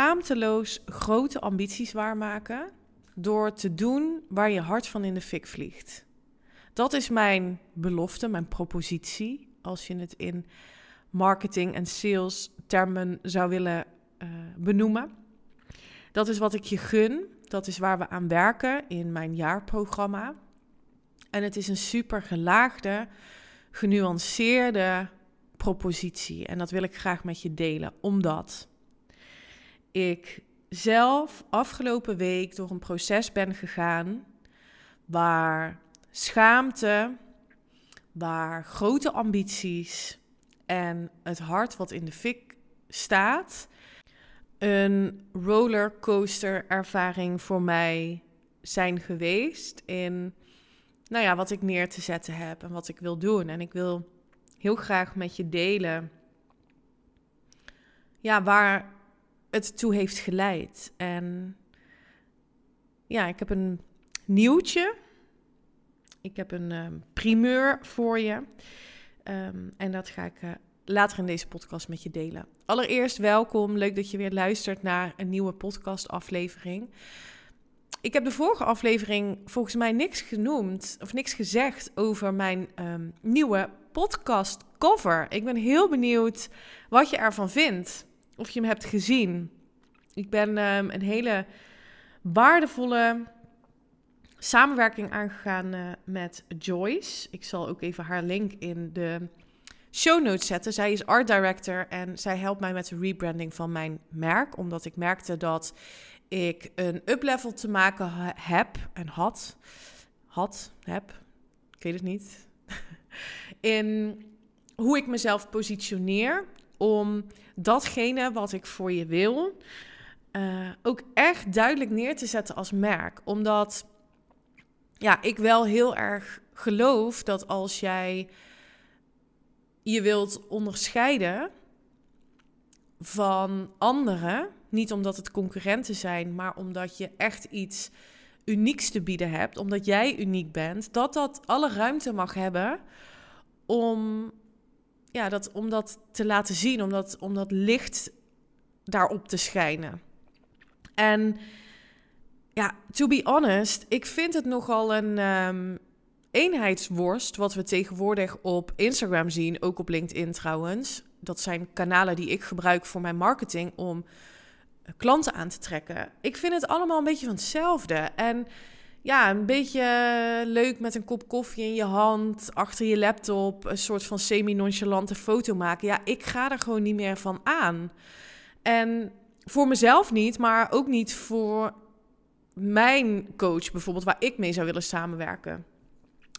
schaamteloos grote ambities waarmaken door te doen waar je hart van in de fik vliegt. Dat is mijn belofte, mijn propositie, als je het in marketing en sales termen zou willen uh, benoemen. Dat is wat ik je gun. Dat is waar we aan werken in mijn jaarprogramma. En het is een super gelaagde, genuanceerde propositie. En dat wil ik graag met je delen, omdat ik zelf afgelopen week door een proces ben gegaan waar schaamte, waar grote ambities en het hart wat in de fik staat, een rollercoaster ervaring voor mij zijn geweest in nou ja, wat ik neer te zetten heb en wat ik wil doen. En ik wil heel graag met je delen ja, waar het toe heeft geleid. En ja, ik heb een nieuwtje. Ik heb een uh, primeur voor je. Ehm, en dat ga ik uh, later in deze podcast met je delen. Allereerst welkom. Leuk dat je weer luistert naar een nieuwe podcastaflevering. Ik heb de vorige aflevering volgens mij niks genoemd of niks gezegd over mijn um, nieuwe podcast cover. Ik ben heel benieuwd wat je ervan vindt of je hem hebt gezien. Ik ben um, een hele waardevolle samenwerking aangegaan uh, met Joyce. Ik zal ook even haar link in de show notes zetten. Zij is art director en zij helpt mij met de rebranding van mijn merk. Omdat ik merkte dat ik een uplevel te maken heb en had. Had, heb, ik weet het niet. in hoe ik mezelf positioneer om datgene wat ik voor je wil, uh, ook echt duidelijk neer te zetten als merk. Omdat ja, ik wel heel erg geloof dat als jij je wilt onderscheiden van anderen, niet omdat het concurrenten zijn, maar omdat je echt iets unieks te bieden hebt, omdat jij uniek bent, dat dat alle ruimte mag hebben om ja, dat, om dat te laten zien, om dat, om dat licht daarop te schijnen. En ja, to be honest, ik vind het nogal een um, eenheidsworst wat we tegenwoordig op Instagram zien, ook op LinkedIn trouwens. Dat zijn kanalen die ik gebruik voor mijn marketing om klanten aan te trekken. Ik vind het allemaal een beetje van hetzelfde. En ja, een beetje leuk met een kop koffie in je hand, achter je laptop, een soort van semi-nonchalante foto maken. Ja, ik ga er gewoon niet meer van aan. En voor mezelf niet, maar ook niet voor mijn coach bijvoorbeeld, waar ik mee zou willen samenwerken.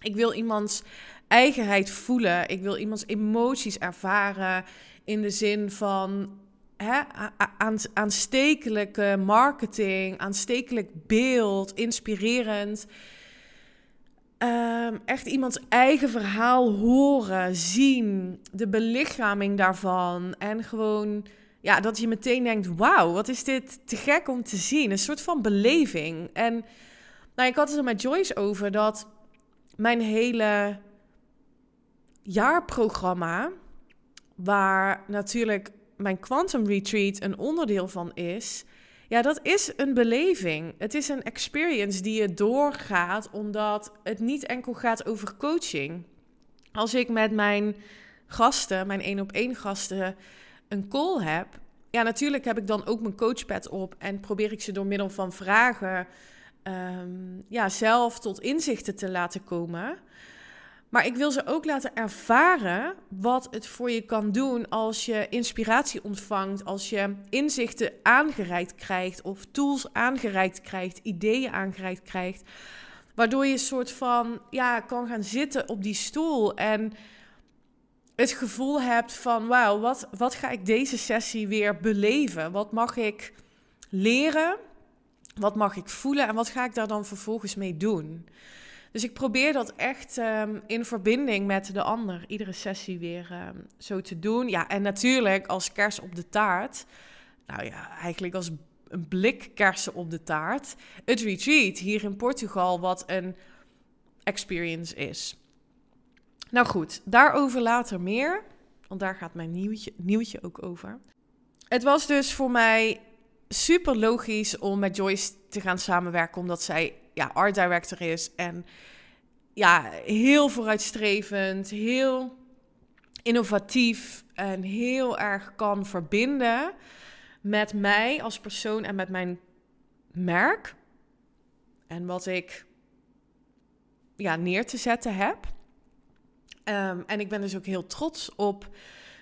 Ik wil iemands eigenheid voelen. Ik wil iemands emoties ervaren in de zin van aanstekelijke marketing, aanstekelijk beeld, inspirerend. Um, echt iemands eigen verhaal horen, zien, de belichaming daarvan en gewoon ja, dat je meteen denkt: wauw, wat is dit te gek om te zien? Een soort van beleving. En nou, ik had het er met Joyce over dat mijn hele jaarprogramma, waar natuurlijk mijn Quantum Retreat een onderdeel van is. Ja, dat is een beleving. Het is een experience die je doorgaat, omdat het niet enkel gaat over coaching. Als ik met mijn gasten, mijn één op één gasten, een call heb, ja, natuurlijk heb ik dan ook mijn coachpad op en probeer ik ze door middel van vragen um, ja, zelf tot inzichten te laten komen. Maar ik wil ze ook laten ervaren wat het voor je kan doen als je inspiratie ontvangt, als je inzichten aangereikt krijgt of tools aangereikt krijgt, ideeën aangereikt krijgt. Waardoor je een soort van ja, kan gaan zitten op die stoel en het gevoel hebt van wauw, wat, wat ga ik deze sessie weer beleven? Wat mag ik leren? Wat mag ik voelen en wat ga ik daar dan vervolgens mee doen? Dus ik probeer dat echt ehm, in verbinding met de ander, iedere sessie weer ehm, zo te doen. Ja, en natuurlijk als kers op de taart. Nou ja, eigenlijk als een blik kersen op de taart. Het retreat hier in Portugal, wat een experience is. Nou goed, daarover later meer. Want daar gaat mijn nieuwtje, nieuwtje ook over. Het was dus voor mij super logisch om met Joyce te gaan samenwerken, omdat zij ja, art director is en ja, heel vooruitstrevend, heel innovatief en heel erg kan verbinden met mij als persoon en met mijn merk en wat ik ja, neer te zetten heb. Ehm, en ik ben dus ook heel trots op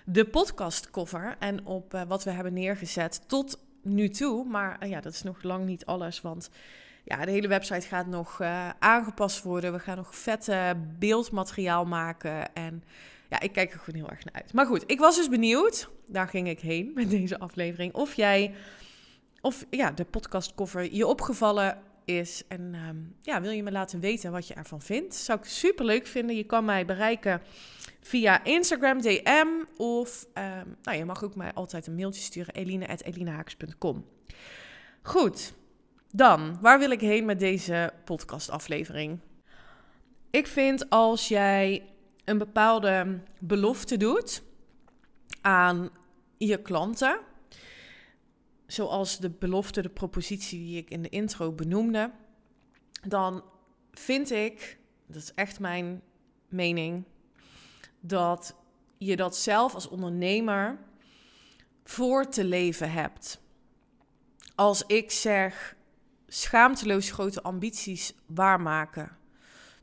de podcastcover en op uh, wat we hebben neergezet tot nu toe. Maar uh, ja, dat is nog lang niet alles, want ja, de hele website gaat nog uh, aangepast worden. We gaan nog vette beeldmateriaal maken en ja, ik kijk er gewoon heel erg naar uit. Maar goed, ik was dus benieuwd, daar ging ik heen met deze aflevering, of jij, of ja, de podcastcover je opgevallen is. En ehm, ja, wil je me laten weten wat je ervan vindt? Zou ik super leuk vinden. Je kan mij bereiken via Instagram DM of ehm, nou, je mag ook mij altijd een mailtje sturen, eline.elinehaaks.com. Goed, dan, waar wil ik heen met deze podcastaflevering? Ik vind als jij een bepaalde belofte doet aan je klanten, zoals de belofte, de propositie die ik in de intro benoemde, dan vind ik, dat is echt mijn mening, dat je dat zelf als ondernemer voor te leven hebt. Als ik zeg schaamteloos grote ambities waarmaken,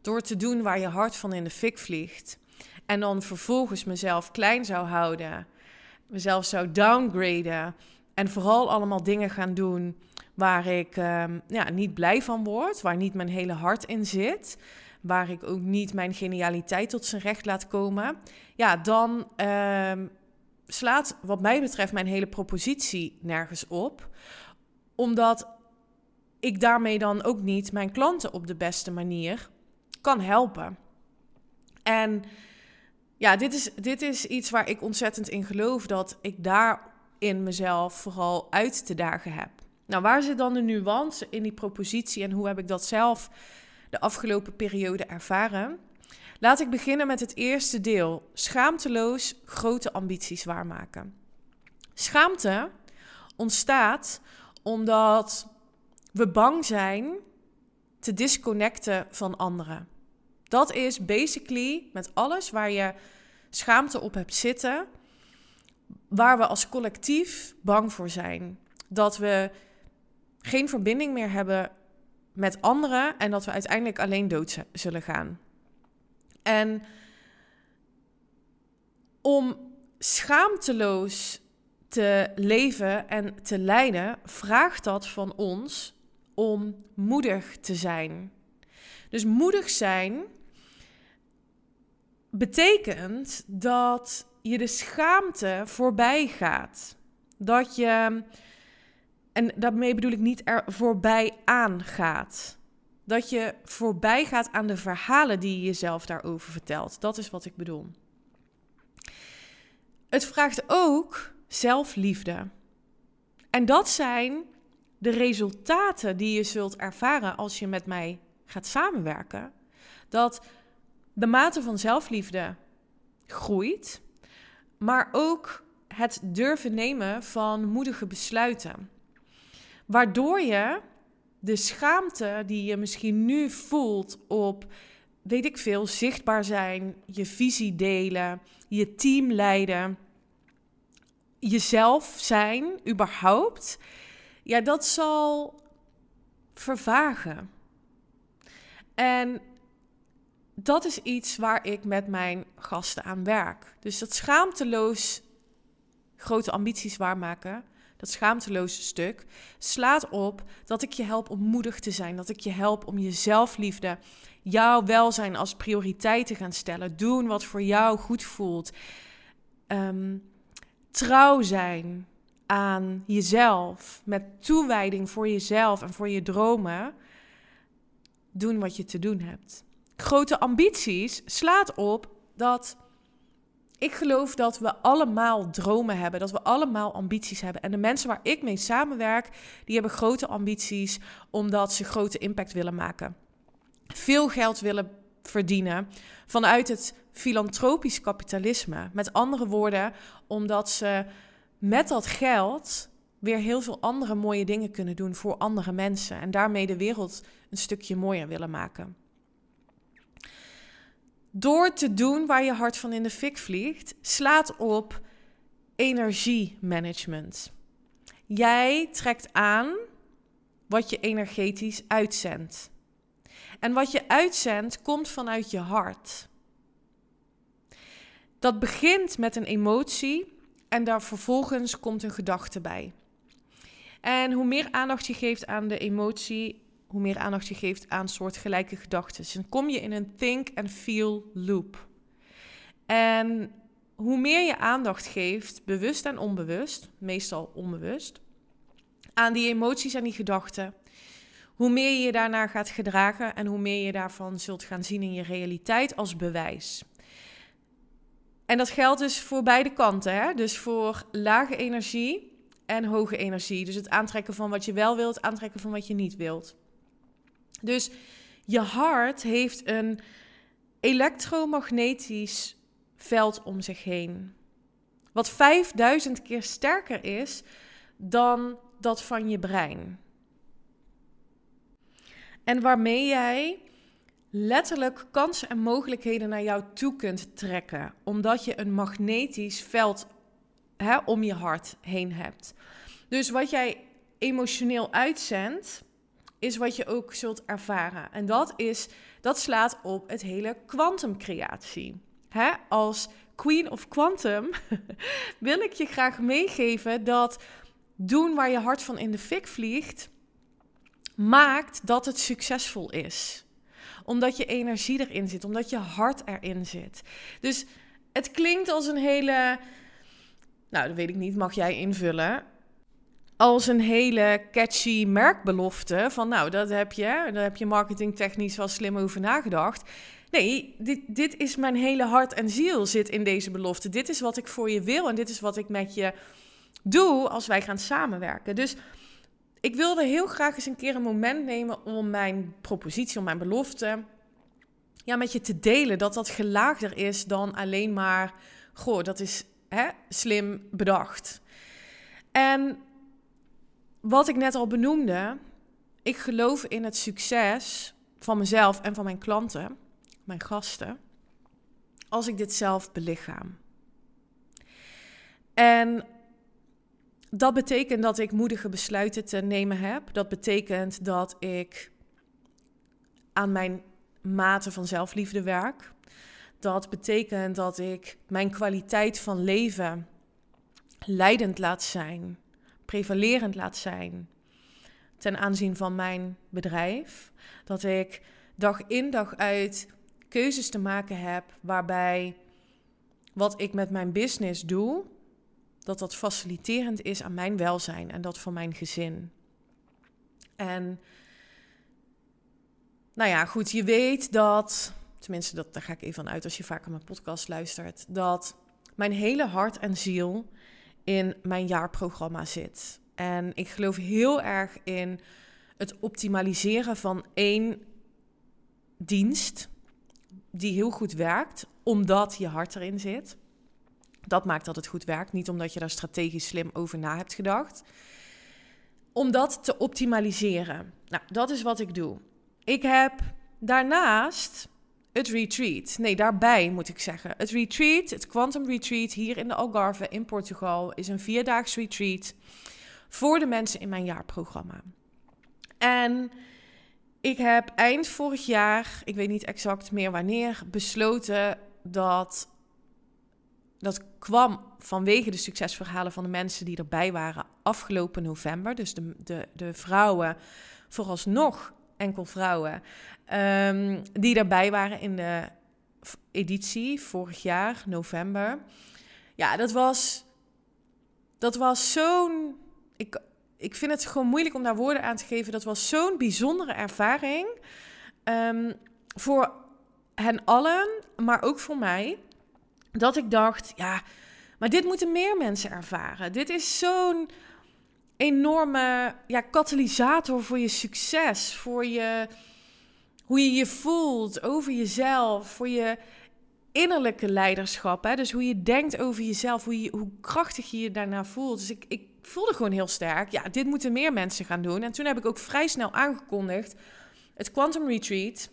door te doen waar je hart van in de fik vliegt, en dan vervolgens mezelf klein zou houden, mezelf zou downgraden en vooral allemaal dingen gaan doen waar ik ehm, ja, niet blij van word, waar niet mijn hele hart in zit, waar ik ook niet mijn genialiteit tot zijn recht laat komen, ja, dan ehm, slaat wat mij betreft mijn hele propositie nergens op. Omdat ik daarmee dan ook niet mijn klanten op de beste manier kan helpen. En ja, dit is, dit is iets waar ik ontzettend in geloof dat ik daar in mezelf vooral uit te dagen heb. Nou, waar zit dan de nuance in die propositie en hoe heb ik dat zelf de afgelopen periode ervaren? Laat ik beginnen met het eerste deel: schaamteloos grote ambities waarmaken. Schaamte ontstaat omdat we bang zijn te disconnecten van anderen. Dat is basically met alles waar je schaamte op hebt zitten, waar we als collectief bang voor zijn. Dat we geen verbinding meer hebben met anderen en dat we uiteindelijk alleen dood zullen gaan. En om schaamteloos te leven en te lijden, vraagt dat van ons om moedig te zijn. Dus moedig zijn betekent dat je de schaamte voorbij gaat. Dat je, en daarmee bedoel ik niet er voorbij aangaat. Dat je voorbij gaat aan de verhalen die je jezelf daarover vertelt. Dat is wat ik bedoel. Het vraagt ook zelfliefde. En dat zijn de resultaten die je zult ervaren als je met mij gaat samenwerken. Dat de mate van zelfliefde groeit, maar ook het durven nemen van moedige besluiten. Waardoor je de schaamte die je misschien nu voelt op, weet ik veel, zichtbaar zijn, je visie delen, je team leiden, jezelf zijn, überhaupt, ja, dat zal vervagen. En dat is iets waar ik met mijn gasten aan werk. Dus dat schaamteloos grote ambities waarmaken, dat schaamteloze stuk, slaat op dat ik je help om moedig te zijn. Dat ik je help om je zelfliefde, jouw welzijn als prioriteit te gaan stellen. Doen wat voor jou goed voelt. Um, trouw zijn aan jezelf, met toewijding voor jezelf en voor je dromen, doen wat je te doen hebt. Grote ambities slaat op dat ik geloof dat we allemaal dromen hebben, dat we allemaal ambities hebben. En de mensen waar ik mee samenwerk, die hebben grote ambities omdat ze grote impact willen maken. Veel geld willen verdienen vanuit het filantropisch kapitalisme. Met andere woorden, omdat ze met dat geld weer heel veel andere mooie dingen kunnen doen voor andere mensen en daarmee de wereld een stukje mooier willen maken. Door te doen waar je hart van in de fik vliegt, slaat op energiemanagement. Jij trekt aan wat je energetisch uitzendt. En wat je uitzendt komt vanuit je hart. Dat begint met een emotie en daar vervolgens komt een gedachte bij. En hoe meer aandacht je geeft aan de emotie, hoe meer aandacht je geeft aan soortgelijke gedachten. Dan kom je in een think and feel loop. En hoe meer je aandacht geeft, bewust en onbewust, meestal onbewust, aan die emoties en die gedachten, hoe meer je je daarnaar gaat gedragen en hoe meer je daarvan zult gaan zien in je realiteit als bewijs. En dat geldt dus voor beide kanten. Hè? Dus voor lage energie en hoge energie. Dus het aantrekken van wat je wel wilt, aantrekken van wat je niet wilt. Dus je hart heeft een elektromagnetisch veld om zich heen. Wat 5000 keer sterker is dan dat van je brein. En waarmee jij letterlijk kansen en mogelijkheden naar jou toe kunt trekken. Omdat je een magnetisch veld hè, om je hart heen hebt. Dus wat jij emotioneel uitzendt, is wat je ook zult ervaren. En dat, is, dat slaat op het hele kwantumcreatie. Als Queen of Quantum wil ik je graag meegeven dat doen waar je hart van in de fik vliegt, maakt dat het succesvol is omdat je energie erin zit, omdat je hart erin zit. Dus het klinkt als een hele, nou dat weet ik niet, mag jij invullen. Als een hele catchy merkbelofte van nou dat heb je, daar heb je marketingtechnisch wel slim over nagedacht. Nee, dit, dit is mijn hele hart en ziel zit in deze belofte. Dit is wat ik voor je wil en dit is wat ik met je doe als wij gaan samenwerken. Dus ik wilde heel graag eens een keer een moment nemen om mijn propositie, om mijn belofte, ja, met je te delen. Dat dat gelaagder is dan alleen maar, goh, dat is hè, slim bedacht. En wat ik net al benoemde, ik geloof in het succes van mezelf en van mijn klanten, mijn gasten, als ik dit zelf belichaam. En dat betekent dat ik moedige besluiten te nemen heb. Dat betekent dat ik aan mijn mate van zelfliefde werk. Dat betekent dat ik mijn kwaliteit van leven leidend laat zijn, prevalerend laat zijn ten aanzien van mijn bedrijf. Dat ik dag in dag uit keuzes te maken heb waarbij wat ik met mijn business doe, dat dat faciliterend is aan mijn welzijn en dat voor mijn gezin. En nou ja, goed, je weet dat, tenminste, dat, daar ga ik even van uit als je vaker mijn podcast luistert, dat mijn hele hart en ziel in mijn jaarprogramma zit. En ik geloof heel erg in het optimaliseren van één dienst die heel goed werkt, omdat je hart erin zit. Dat maakt dat het goed werkt. Niet omdat je daar strategisch slim over na hebt gedacht. Om dat te optimaliseren. Nou, dat is wat ik doe. Ik heb daarnaast het retreat. Nee, daarbij moet ik zeggen. Het retreat, het Quantum Retreat hier in de Algarve in Portugal, is een vierdaags retreat voor de mensen in mijn jaarprogramma. En ik heb eind vorig jaar, ik weet niet exact meer wanneer, besloten dat dat kwam vanwege de succesverhalen van de mensen die erbij waren afgelopen november. Dus de, de, de vrouwen, vooralsnog enkel vrouwen, um, die daarbij waren in de editie vorig jaar, november. Ja, dat was dat was zo'n. Ik, ik vind het gewoon moeilijk om daar woorden aan te geven. Dat was zo'n bijzondere ervaring. Ehm, voor hen allen, maar ook voor mij. Dat ik dacht, ja, maar dit moeten meer mensen ervaren. Dit is zo'n enorme ja, katalysator voor je succes, voor je, hoe je je voelt over jezelf, voor je innerlijke leiderschap. Hè? Dus hoe je denkt over jezelf, hoe, je, hoe krachtig je je daarna voelt. Dus ik, ik voelde gewoon heel sterk, ja, dit moeten meer mensen gaan doen. En toen heb ik ook vrij snel aangekondigd, het Quantum Retreat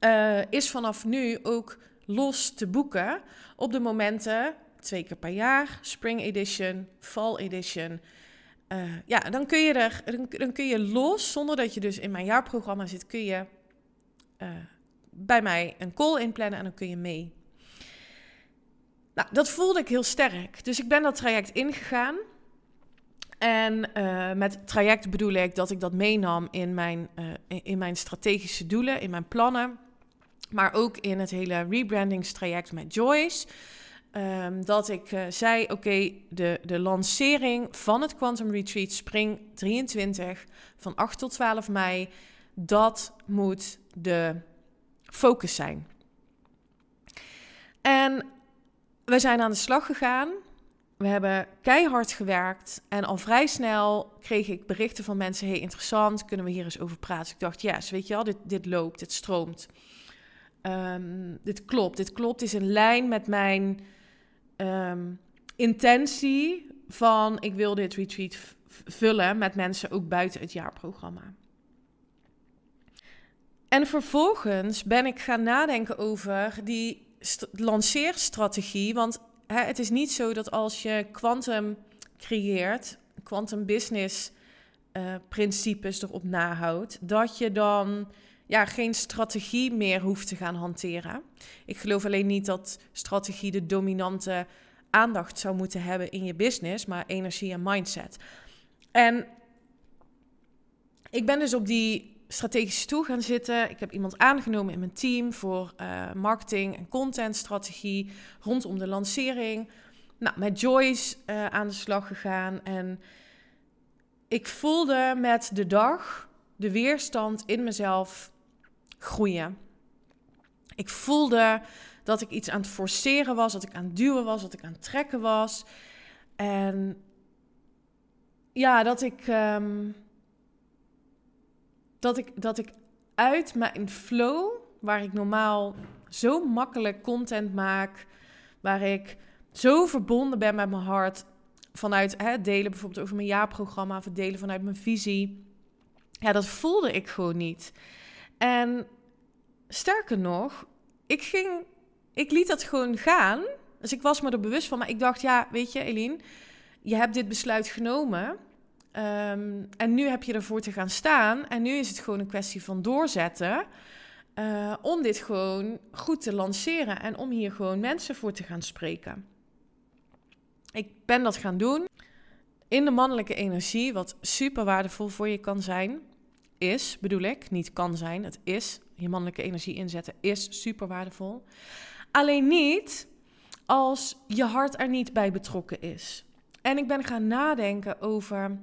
uh, is vanaf nu ook los te boeken op de momenten, twee keer per jaar, Spring Edition, Fall Edition. Uh, ja, dan kun je er, dan, kun je los, zonder dat je dus in mijn jaarprogramma zit, kun je uh, bij mij een call inplannen en dan kun je mee. Nou, dat voelde ik heel sterk. Dus ik ben dat traject ingegaan. En uh, met traject bedoel ik dat ik dat meenam in mijn, in mijn strategische doelen, in mijn plannen. Maar ook in het hele rebrandingstraject met Joyce. Um, dat ik uh, zei: oké, de, de lancering van het Quantum Retreat Spring 23 van 8 tot 12 mei. Dat moet de focus zijn. En we zijn aan de slag gegaan. We hebben keihard gewerkt en al vrij snel kreeg ik berichten van mensen: hey, interessant, kunnen we hier eens over praten? Ik dacht, ja, yes, weet je wel, dit, dit loopt, dit stroomt. Um, dit klopt, dit klopt, is in lijn met mijn um, intentie van ik wil dit retreat vullen met mensen ook buiten het jaarprogramma. En vervolgens ben ik gaan nadenken over die lanceerstrategie. Want hè, het is niet zo dat als je quantum creëert, quantum business uh, principes erop nahoudt, dat je dan ja, geen strategie meer hoeft te gaan hanteren. Ik geloof alleen niet dat strategie de dominante aandacht zou moeten hebben in je business, maar energie en mindset. En ik ben dus op die strategische stoel gaan zitten. Ik heb iemand aangenomen in mijn team voor uh, marketing en contentstrategie rondom de lancering. Nou, met Joyce uh, aan de slag gegaan en ik voelde met de dag de weerstand in mezelf groeien. Ik voelde dat ik iets aan het forceren was, dat ik aan het duwen was, dat ik aan het trekken was. En ja, dat ik, um, dat ik, dat ik uit mijn flow, waar ik normaal zo makkelijk content maak, waar ik zo verbonden ben met mijn hart, vanuit hè, delen bijvoorbeeld over mijn jaarprogramma, of delen vanuit mijn visie. Ja, dat voelde ik gewoon niet. En sterker nog, ik ging, ik liet dat gewoon gaan. Dus ik was me er bewust van. Maar ik dacht, ja, weet je, Eline, je hebt dit besluit genomen. Um, en nu heb je ervoor te gaan staan. En nu is het gewoon een kwestie van doorzetten. Uh, om dit gewoon goed te lanceren. En om hier gewoon mensen voor te gaan spreken. Ik ben dat gaan doen. In de mannelijke energie, wat super waardevol voor je kan zijn is, bedoel ik, niet kan zijn, het is, je mannelijke energie inzetten is super waardevol. Alleen niet als je hart er niet bij betrokken is. En ik ben gaan nadenken over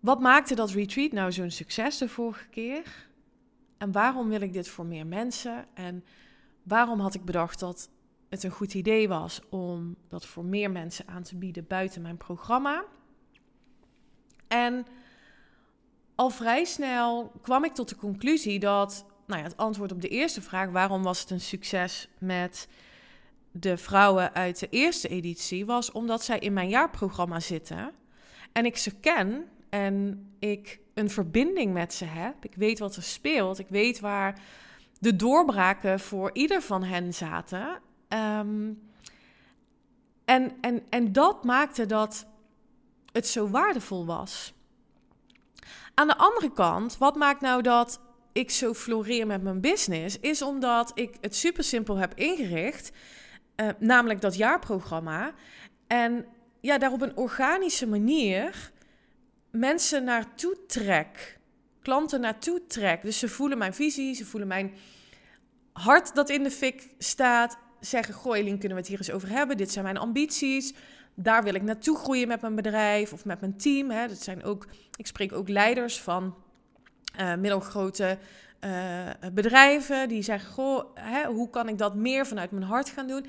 wat maakte dat retreat nou zo'n succes de vorige keer? En waarom wil ik dit voor meer mensen? En waarom had ik bedacht dat het een goed idee was om dat voor meer mensen aan te bieden buiten mijn programma? En al vrij snel kwam ik tot de conclusie dat nou ja, het antwoord op de eerste vraag, waarom was het een succes met de vrouwen uit de eerste editie, was omdat zij in mijn jaarprogramma zitten en ik ze ken en ik een verbinding met ze heb. Ik weet wat er speelt, ik weet waar de doorbraken voor ieder van hen zaten. Um, en, en, en dat maakte dat het zo waardevol was. Aan de andere kant, wat maakt nou dat ik zo floreer met mijn business? Is omdat ik het super simpel heb ingericht, uh, namelijk dat jaarprogramma. En ja, daar op een organische manier mensen naartoe trek, klanten naartoe trek. Dus ze voelen mijn visie, ze voelen mijn hart dat in de fik staat. zeggen: Goh, Eline, kunnen we het hier eens over hebben? Dit zijn mijn ambities. Daar wil ik naartoe groeien met mijn bedrijf of met mijn team. Hè. Dat zijn ook, ik spreek ook leiders van uh, middelgrote uh, bedrijven die zeggen: Goh, hè, hoe kan ik dat meer vanuit mijn hart gaan doen?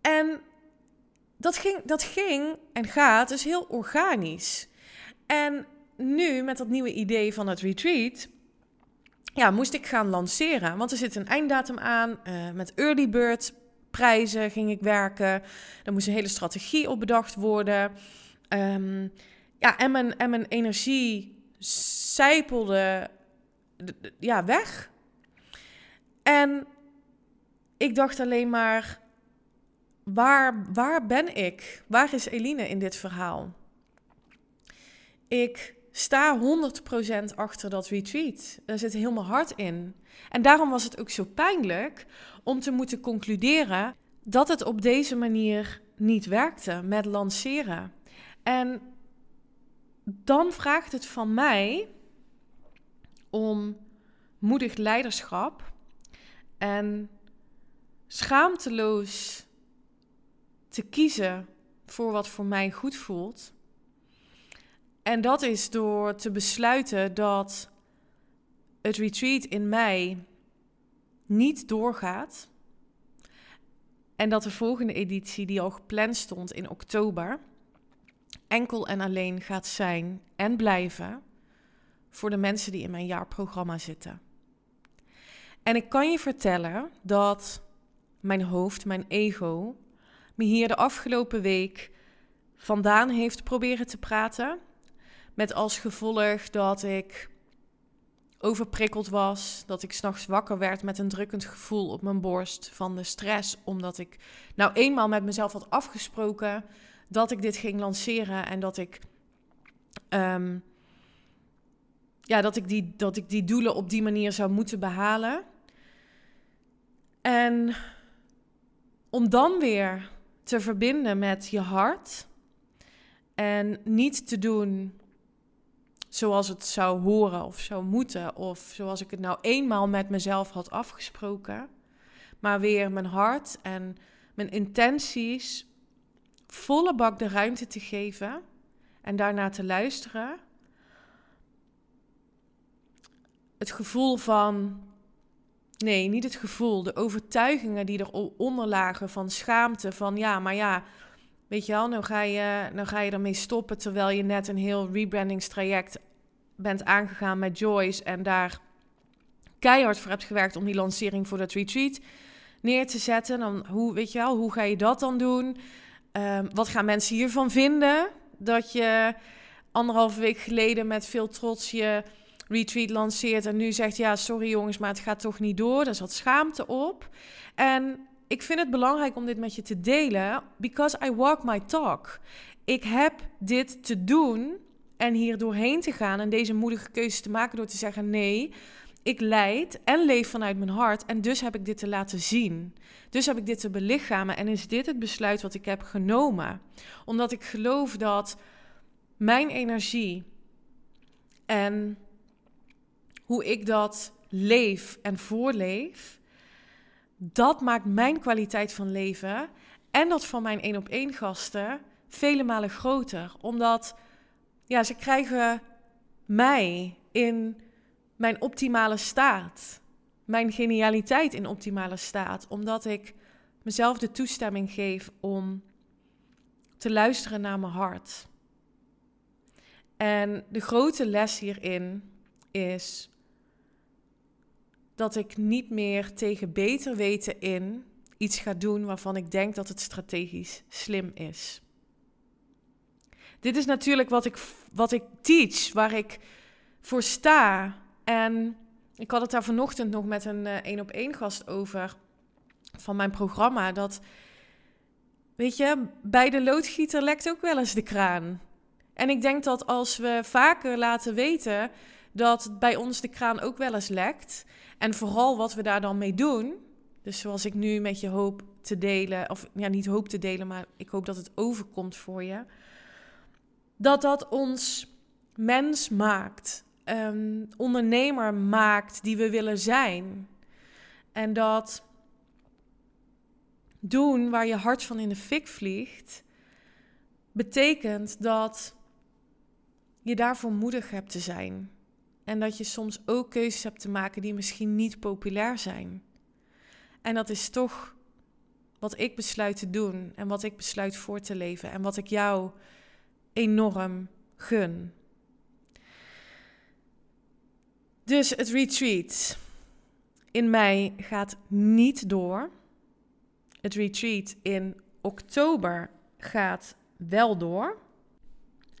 En dat ging, dat ging en gaat dus heel organisch. En nu met dat nieuwe idee van het retreat, ja, moest ik gaan lanceren. Want er zit een einddatum aan. Uh, met early bird prijzen ging ik werken. Er moest een hele strategie op bedacht worden. Um, ja, en mijn, en mijn energie zijpelde ja, weg. En ik dacht alleen maar, waar, waar ben ik? Waar is Eline in dit verhaal? Ik sta 100% achter dat retweet. Daar zit heel mijn hart in. En daarom was het ook zo pijnlijk om te moeten concluderen dat het op deze manier niet werkte met lanceren. En dan vraagt het van mij om moedig leiderschap en schaamteloos te kiezen voor wat voor mij goed voelt. En dat is door te besluiten dat het retreat in mei niet doorgaat. En dat de volgende editie, die al gepland stond in oktober, enkel en alleen gaat zijn en blijven voor de mensen die in mijn jaarprogramma zitten. En ik kan je vertellen dat mijn hoofd, mijn ego, me hier de afgelopen week vandaan heeft proberen te praten. Met als gevolg dat ik overprikkeld was, dat ik s'nachts wakker werd met een drukkend gevoel op mijn borst van de stress, omdat ik nou eenmaal met mezelf had afgesproken dat ik dit ging lanceren en dat ik, um, ja, dat ik, die, dat ik die doelen op die manier zou moeten behalen. En om dan weer te verbinden met je hart en niet te doen zoals het zou horen of zou moeten, of zoals ik het nou eenmaal met mezelf had afgesproken, maar weer mijn hart en mijn intenties volle bak de ruimte te geven en daarna te luisteren. Het gevoel van, nee, niet het gevoel, de overtuigingen die eronder lagen van schaamte, van ja, maar ja, Weet je wel, nou ga je, nou ga je ermee stoppen terwijl je net een heel rebrandingstraject bent aangegaan met Joyce en daar keihard voor hebt gewerkt om die lancering voor dat retreat neer te zetten. Dan hoe, weet je wel, hoe ga je dat dan doen? Um, wat gaan mensen hiervan vinden? Dat je anderhalve week geleden met veel trots je retreat lanceert en nu zegt ja, sorry jongens, maar het gaat toch niet door. Daar zat schaamte op. En ik vind het belangrijk om dit met je te delen, because I walk my talk. Ik heb dit te doen en hier doorheen te gaan en deze moedige keuze te maken door te zeggen nee. Ik leid en leef vanuit mijn hart en dus heb ik dit te laten zien. Dus heb ik dit te belichamen en is dit het besluit wat ik heb genomen. Omdat ik geloof dat mijn energie en hoe ik dat leef en voorleef, dat maakt mijn kwaliteit van leven en dat van mijn één op één gasten vele malen groter. Omdat ja, ze krijgen mij in mijn optimale staat. Mijn genialiteit in optimale staat. Omdat ik mezelf de toestemming geef om te luisteren naar mijn hart. En de grote les hierin is dat ik niet meer tegen beter weten in iets ga doen waarvan ik denk dat het strategisch slim is. Dit is natuurlijk wat ik, wat ik teach, waar ik voor sta. En ik had het daar vanochtend nog met een één op één gast over van mijn programma. Dat, weet je, bij de loodgieter lekt ook wel eens de kraan. En ik denk dat als we vaker laten weten dat bij ons de kraan ook wel eens lekt. En vooral wat we daar dan mee doen. Dus zoals ik nu met je hoop te delen, of ja, niet hoop te delen, maar ik hoop dat het overkomt voor je. Dat dat ons mens maakt, um, ondernemer maakt die we willen zijn. En dat doen waar je hart van in de fik vliegt, betekent dat je daarvoor moedig hebt te zijn. En dat je soms ook keuzes hebt te maken die misschien niet populair zijn. En dat is toch wat ik besluit te doen en wat ik besluit voor te leven en wat ik jou enorm gun. Dus het retreat in mei gaat niet door. Het retreat in oktober gaat wel door.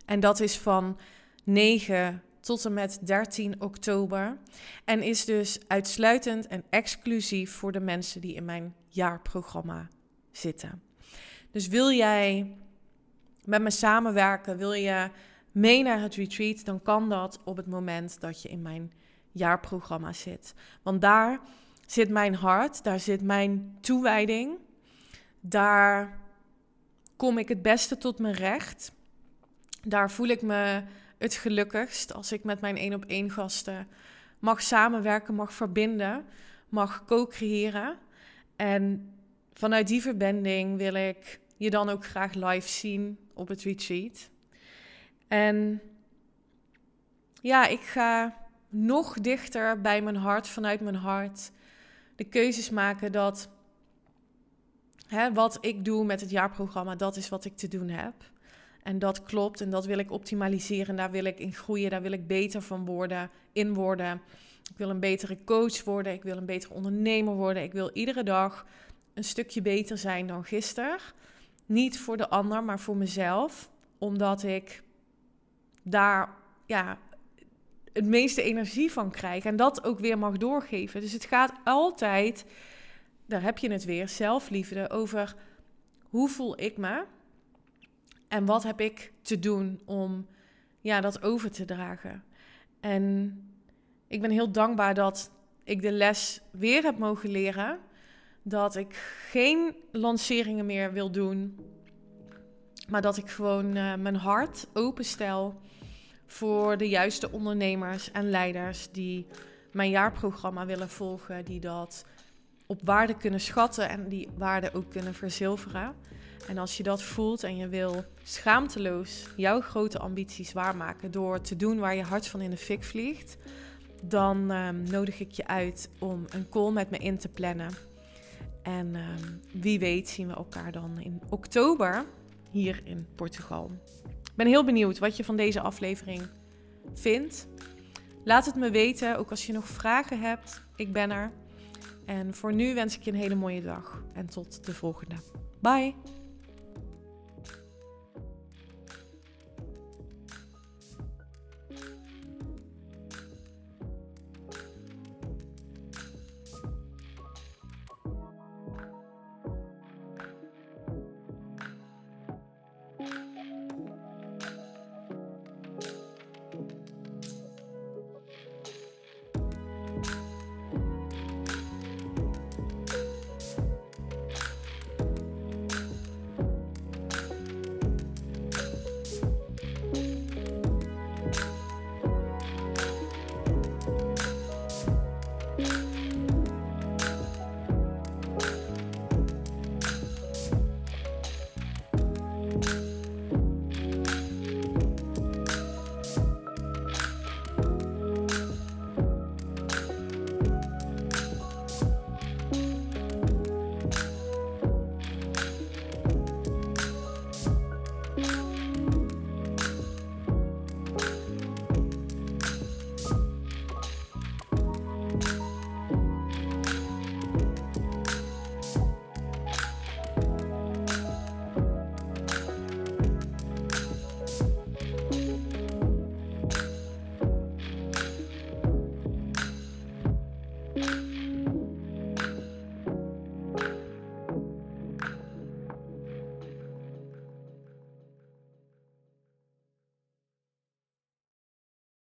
En dat is van 9 tot en met 13 oktober. En is dus uitsluitend en exclusief voor de mensen die in mijn jaarprogramma zitten. Dus wil jij met me samenwerken, wil je mee naar het retreat, dan kan dat op het moment dat je in mijn jaarprogramma zit. Want daar zit mijn hart, daar zit mijn toewijding, daar kom ik het beste tot mijn recht. Daar voel ik me het gelukkigst als ik met mijn één op één gasten mag samenwerken, mag verbinden, mag co-creëren. En vanuit die verbinding wil ik je dan ook graag live zien op het retreat. En ja, ik ga nog dichter bij mijn hart, vanuit mijn hart, de keuzes maken dat hè, wat ik doe met het jaarprogramma, dat is wat ik te doen heb. En dat klopt en dat wil ik optimaliseren. Daar wil ik in groeien, daar wil ik beter van worden, in worden. Ik wil een betere coach worden, ik wil een betere ondernemer worden. Ik wil iedere dag een stukje beter zijn dan gisteren. Niet voor de ander, maar voor mezelf. Omdat ik daar ja, het meeste energie van krijg. En dat ook weer mag doorgeven. Dus het gaat altijd, daar heb je het weer, zelfliefde over hoe voel ik me en wat heb ik te doen om ja, dat over te dragen. En ik ben heel dankbaar dat ik de les weer heb mogen leren. Dat ik geen lanceringen meer wil doen. Maar dat ik gewoon uh, mijn hart openstel voor de juiste ondernemers en leiders die mijn jaarprogramma willen volgen, die dat op waarde kunnen schatten en die waarde ook kunnen verzilveren. En als je dat voelt en je wil schaamteloos jouw grote ambities waarmaken door te doen waar je hart van in de fik vliegt, dan ehm, nodig ik je uit om een call met me in te plannen. En ehm, wie weet zien we elkaar dan in oktober hier in Portugal. Ik ben heel benieuwd wat je van deze aflevering vindt. Laat het me weten, ook als je nog vragen hebt. Ik ben er. En voor nu wens ik je een hele mooie dag en tot de volgende. Bye!